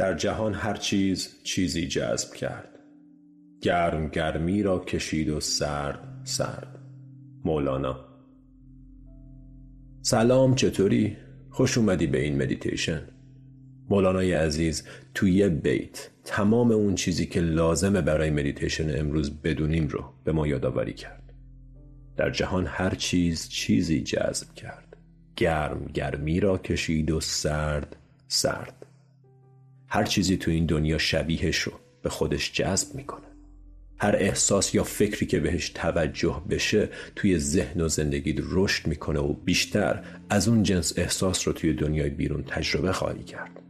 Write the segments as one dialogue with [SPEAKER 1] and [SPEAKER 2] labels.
[SPEAKER 1] در جهان هر چیز چیزی جذب کرد. گرم گرمی را کشید و سرد سرد. مولانا. سلام چطوری؟ خوش اومدی به این مدیتیشن مولانای عزیز توی یه بیت تمام اون چیزی که لازمه برای مدیتیشن امروز بدونیم رو به ما یادآوری کرد. در جهان هر چیز چیزی جذب کرد. گرم گرمی را کشید و سرد سرد. هر چیزی تو این دنیا شبیهش رو به خودش جذب می‌کنه. هر احساس یا فکری که بهش توجه بشه توی ذهن و زندگی رشد می‌کنه و بیشتر از اون جنس احساس رو توی دنیای بیرون تجربه خواهی کرد.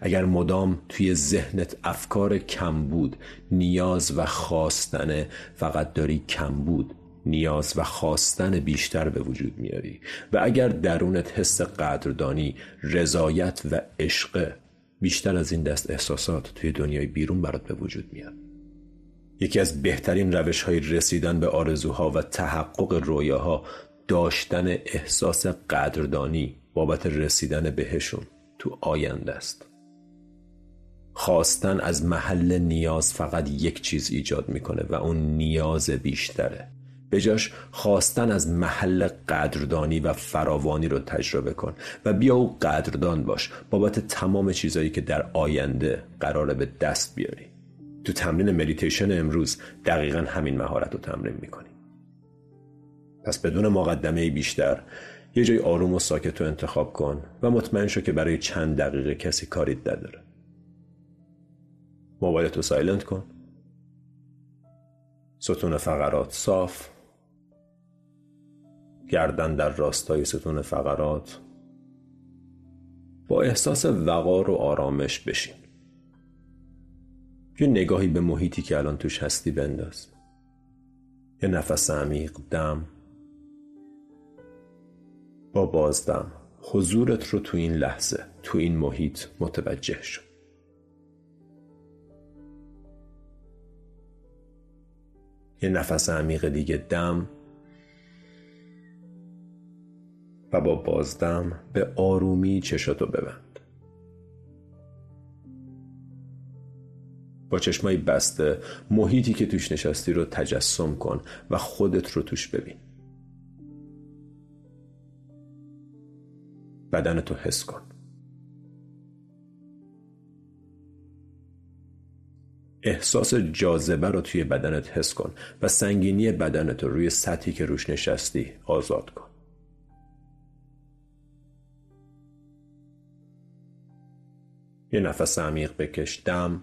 [SPEAKER 1] اگر مدام توی ذهنت افکار کم بود نیاز و خواستن فقط داری کم بود نیاز و خواستن بیشتر به وجود میاری. و اگر درونت حس قدردانی رضایت و عشق بیشتر از این دست احساسات توی دنیای بیرون برات به وجود میاد. یکی از بهترین روش های رسیدن به آرزوها و تحقق رویاها داشتن احساس قدردانی بابت رسیدن بهشون تو آینده است. خواستن از محل نیاز فقط یک چیز ایجاد می‌کنه و اون نیاز بیشتره. به جاش خواستن از محل قدردانی و فراوانی رو تجربه کن و بیا و قدردان باش. بابت تمام چیزایی که در آینده قراره به دست بیاری. تو تمرین مدیتیشن امروز دقیقا همین مهارت رو تمرین می‌کنی. پس بدون مقدمه بیشتر یه جای آروم و ساکت رو انتخاب کن و مطمئن شو که برای چند دقیقه کسی کاریت نداره. موبایلت سایلنت کن. ستون فقرات صاف. گردن در راستای ستون فقرات. با احساس وقار و آرامش بشین. یه نگاهی به محیطی که الان توش هستی بنداز. یه نفس عمیق دم. با بازدم حضورت رو تو این لحظه تو این محیط متوجه شد یه نفس عمیق دیگه دم. و با بازدم به آرومی چشاتو ببند. با چشمایی بسته محیطی که توش نشستی رو تجسم کن و خودت رو توش ببین. بدنتو حس کن. احساس جاذبه رو توی بدنت حس کن و سنگینی بدنت رو روی سطحی که روش نشستی آزاد کن. یه نفس عمیق بکش دم.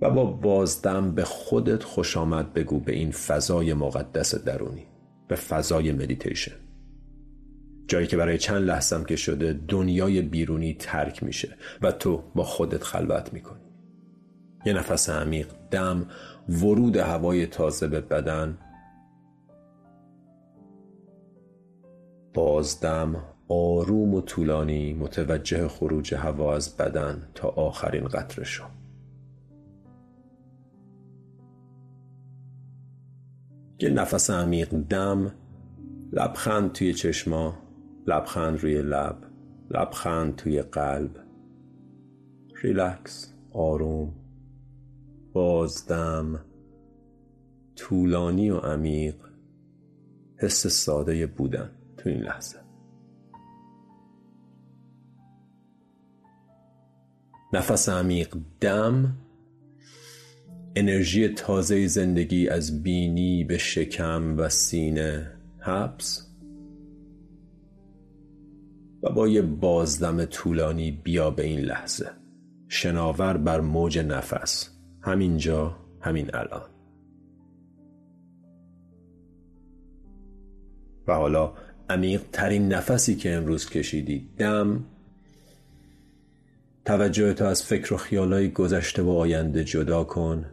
[SPEAKER 1] و با بازدم به خودت خوش آمد بگو به این فضای مقدس درونی به فضای مدیتیشن. جایی که برای چند لحظم که شده دنیای بیرونی ترک میشه و تو با خودت خلوت می‌کنی. یه نفس عمیق دم ورود هوای تازه به بدن. بازدم آروم و طولانی متوجه خروج هوا از بدن تا آخرین قطره شو. یه نفس عمیق دم لبخند توی چشما لبخند روی لب لبخند توی قلب. ریلکس آروم بازدم طولانی و عمیق حس ساده بودن تو این لحظه. نفس عمیق دم انرژی تازه زندگی از بینی به شکم و سینه حبس. و با یه بازدم طولانی بیا به این لحظه. شناور بر موج نفس. همینجا همین الان. و حالا عمیق ترین نفسی که امروز کشیدی دم توجه تو از فکر و خیالای گذشته و آینده جدا کن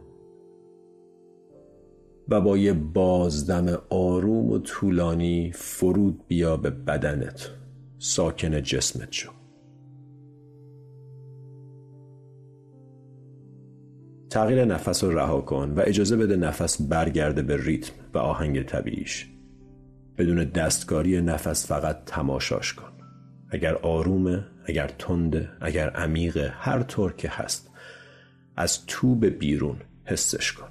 [SPEAKER 1] و با یه بازدم آروم و طولانی فرود بیا به بدنت ساکن جسمت شو. تغییر نفس رو رها کن و اجازه بده نفس برگرده به ریتم و آهنگ طبیعیش. بدون دستکاری نفس فقط تماشاش کن. اگر آرومه اگر تنده اگر عمیقه هر طور که هست. از تو به بیرون حسش کن.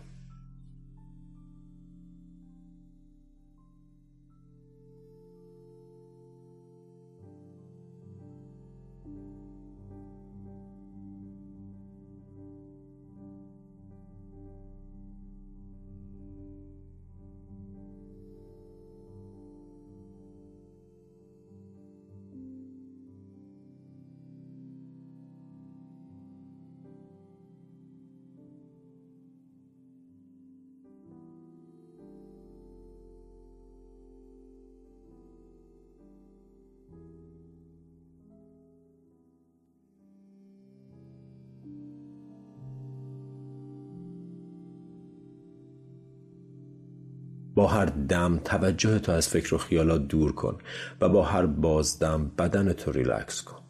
[SPEAKER 1] با هر دم توجهتو از فکر و خیالات دور کن و با هر بازدم بدن تو ریلکس کن.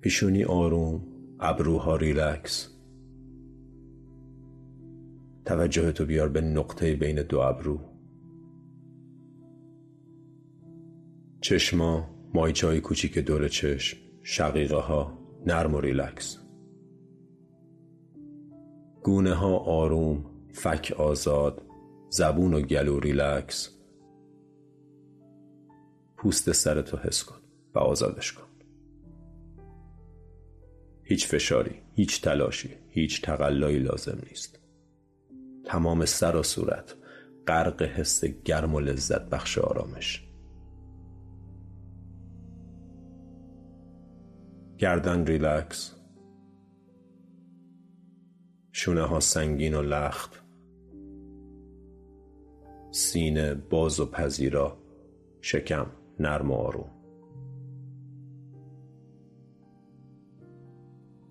[SPEAKER 1] پیشونی آروم ابروها ریلکس. توجهتو بیار به نقطه بین دو ابرو. چشما ماهیچه های کوچیک دور چشم شقیقه ها نرم و ریلکس. گونه ها آروم فک آزاد زبون و گلو ریلکس. پوست سرتو حس کن و آزادش کن. هیچ فشاری هیچ تلاشی هیچ تقلایی لازم نیست. تمام سر و صورت غرق حس گرم و لذت بخش آرامش. گردن ریلکس. شونه ها سنگین و لخت. سینه باز و پذیرا شکم نرم و آروم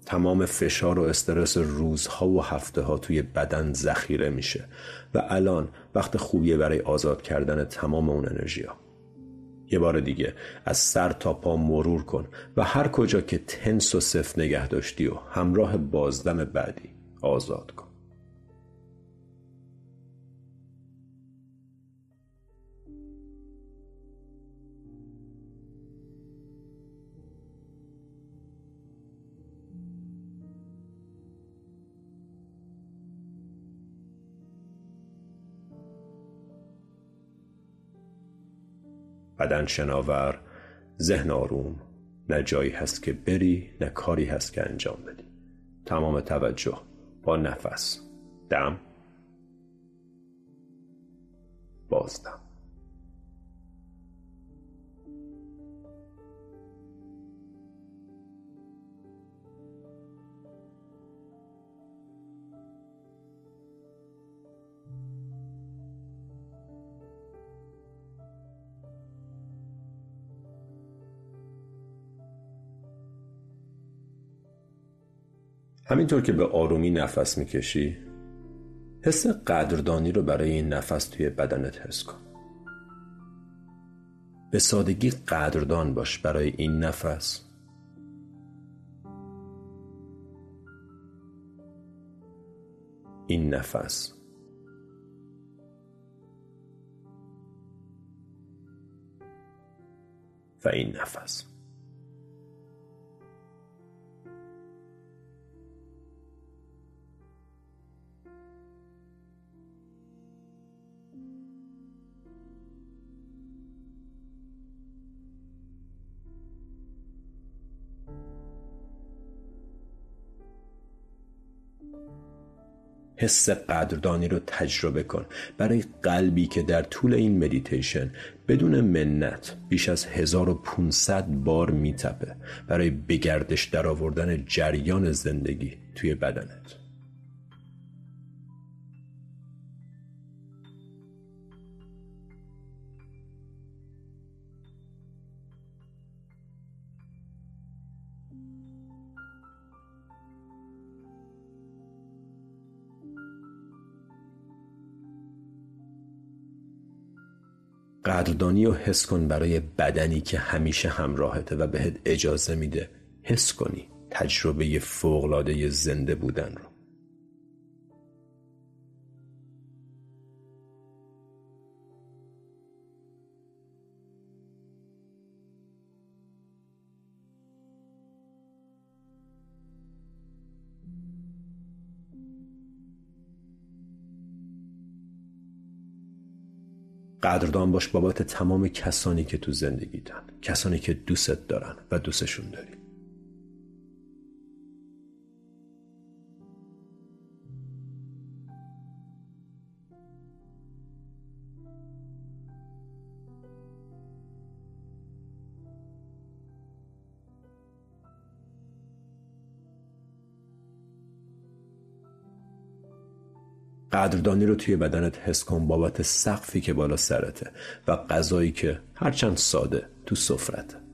[SPEAKER 1] تمام فشار و استرس روزها و هفته ها توی بدن ذخیره میشه و الان وقت خوبیه برای آزاد کردن تمام اون انرژی ها. یه بار دیگه از سر تا پا مرور کن و هر کجا که تنس و صف نگه داشتی و همراه بازدم بعدی آزاد کن بدن شناور ذهن آروم نه جایی هست که بری نه کاری هست که انجام بدی. تمام توجه با نفس. دم. بازدم. همینطور که به آرومی نفس می‌کشی حس قدردانی رو برای این نفس توی بدنت حس کن. به سادگی قدردان باش برای این نفس. این نفس. و این نفس. حس قدردانی رو تجربه کن. برای قلبی که در طول این مدیتیشن بدون منت بیش از 1500 بار میتپه. برای بگردش در آوردن جریان زندگی توی بدنت. قدردانی و حس کن برای بدنی که همیشه همراهته و بهت اجازه میده حس کنی تجربه فوقلاده زنده بودن رو. قدردان باش بابت تمام کسانی که تو زندگیتن کسانی که دوستت دارن و دوستشون داری. قدردانی رو توی بدنت حس کن بابت سقفی که بالا سرته و غذایی که هرچند ساده تو سفرته.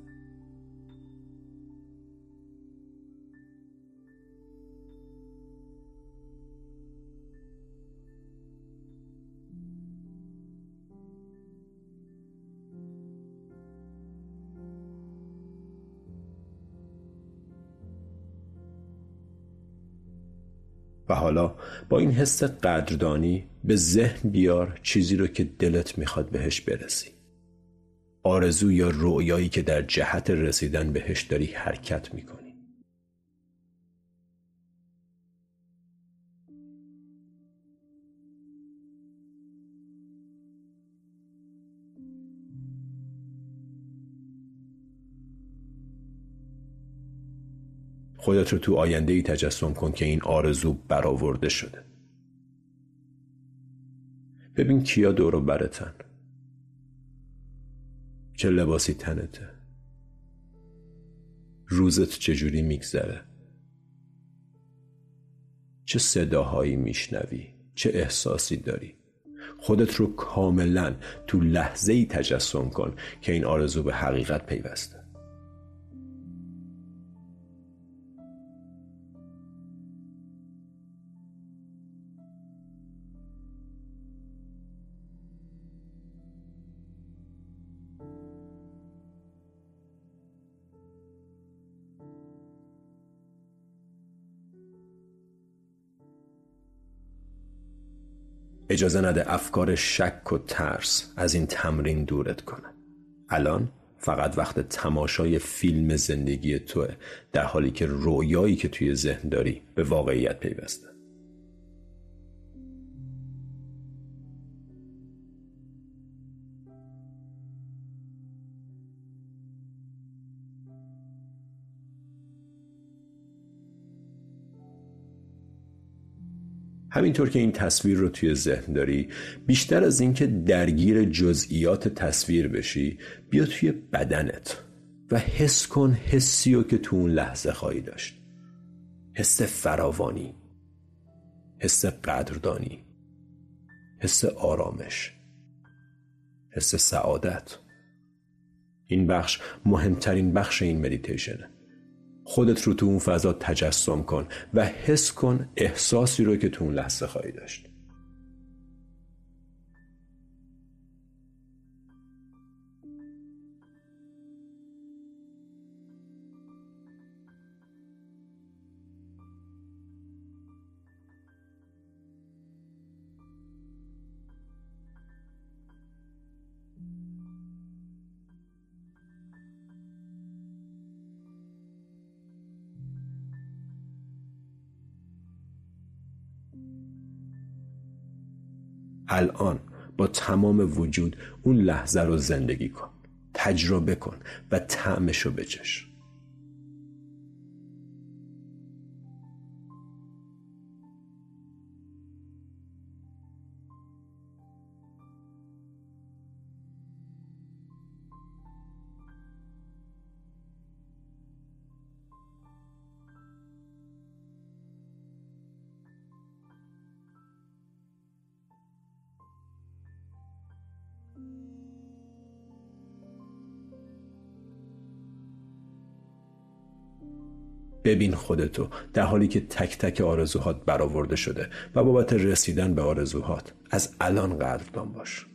[SPEAKER 1] حالا با این حس قدردانی به ذهن بیار چیزی رو که دلت می‌خواد بهش برسی. آرزو یا رویایی که در جهت رسیدن بهش داری حرکت می‌کنی. خودت رو تو آینده ای تجسم کن که این آرزو برآورده شده. ببین کیا دور برتن. چه لباسی تنته. روزت چجوری میگذره. چه صداهایی میشنوی. چه احساسی داری. خودت رو کاملا تو لحظه ای تجسم کن که این آرزو به حقیقت پیوسته. اجازه نده افکار شک و ترس از این تمرین دورت کنه. الان فقط وقت تماشای فیلم زندگی توه در حالی که رویایی که توی ذهن داری به واقعیت پیوسته. همینطور که این تصویر رو توی ذهن داری بیشتر از اینکه درگیر جزئیات تصویر بشی بیا توی بدنت و حس کن حسی رو که تو اون لحظه خواهی داشت. حس فراوانی حس قدردانی حس آرامش حس سعادت. این بخش مهمترین بخش این مدیتیشنه خودت رو تو اون فضا تجسم کن و حس کن احساسی رو که تو اون لحظه خواهی داشت. الان با تمام وجود اون لحظه رو زندگی کن. تجربه کن و طعمش رو بچش. ببین خودتو در حالی که تک تک آرزوهات برآورده شده و بابت رسیدن به آرزوهات از الان قدردان باش.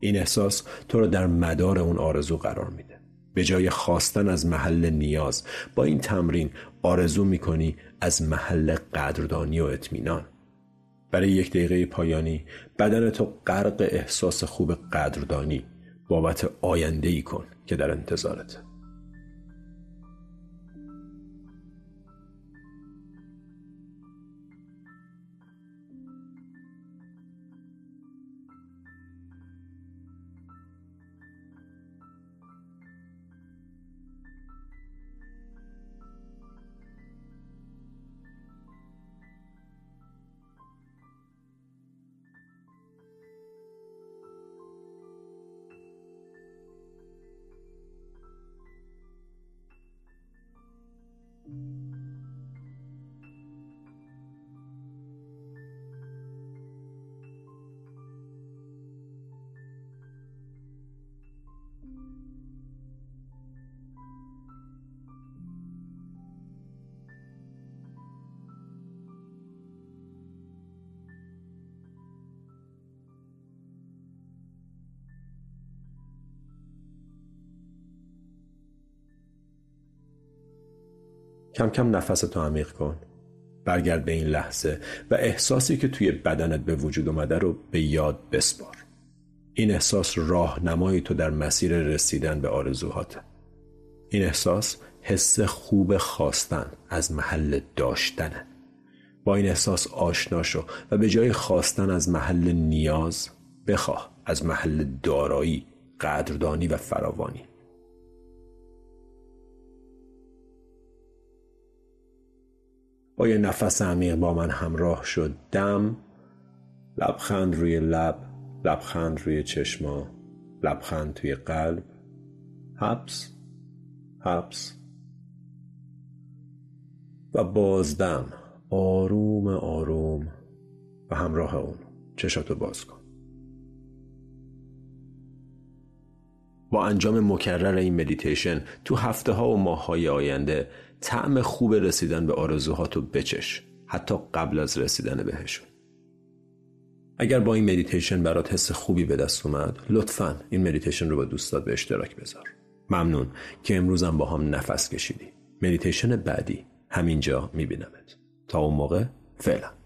[SPEAKER 1] این احساس تو رو در مدار اون آرزو قرار میده. به جای خواستن از محل نیاز با این تمرین آرزو می‌کنی از محل قدردانی و اطمینان. برای یک دقیقه پایانی بدن تو غرق احساس خوب قدردانی بابت آینده ای کن که در انتظارته کم کم نفستو عمیق کن. برگرد به این لحظه و احساسی که توی بدنت به وجود اومده رو به یاد بسپار. این احساس راهنمای تو در مسیر رسیدن به آرزوهاته این احساس حس خوب خواستن از محل داشتنه با این احساس آشنا شو و به جای خواستن از محل نیاز بخواه از محل دارایی قدردانی و فراوانی. با یه نفس عمیق با من همراه شد. دم لبخند روی لب لبخند روی چشما لبخند توی قلب. حبس حبس. و بازدم. آروم آروم. و همراه اون. چشاتو باز کن. با انجام مکرر این مدیتیشن تو هفته ها و ماه های آینده طعم خوب رسیدن به آرزوهاتو بچش حتی قبل از رسیدن بهشون. اگر با این مدیتیشن برات حس خوبی به دست اومد لطفا این مدیتیشن رو با دوستات به اشتراک بذار. ممنون که امروزم با هم نفس کشیدی. مدیتیشن بعدی همینجا میبینمت. تا اون موقع فعلا.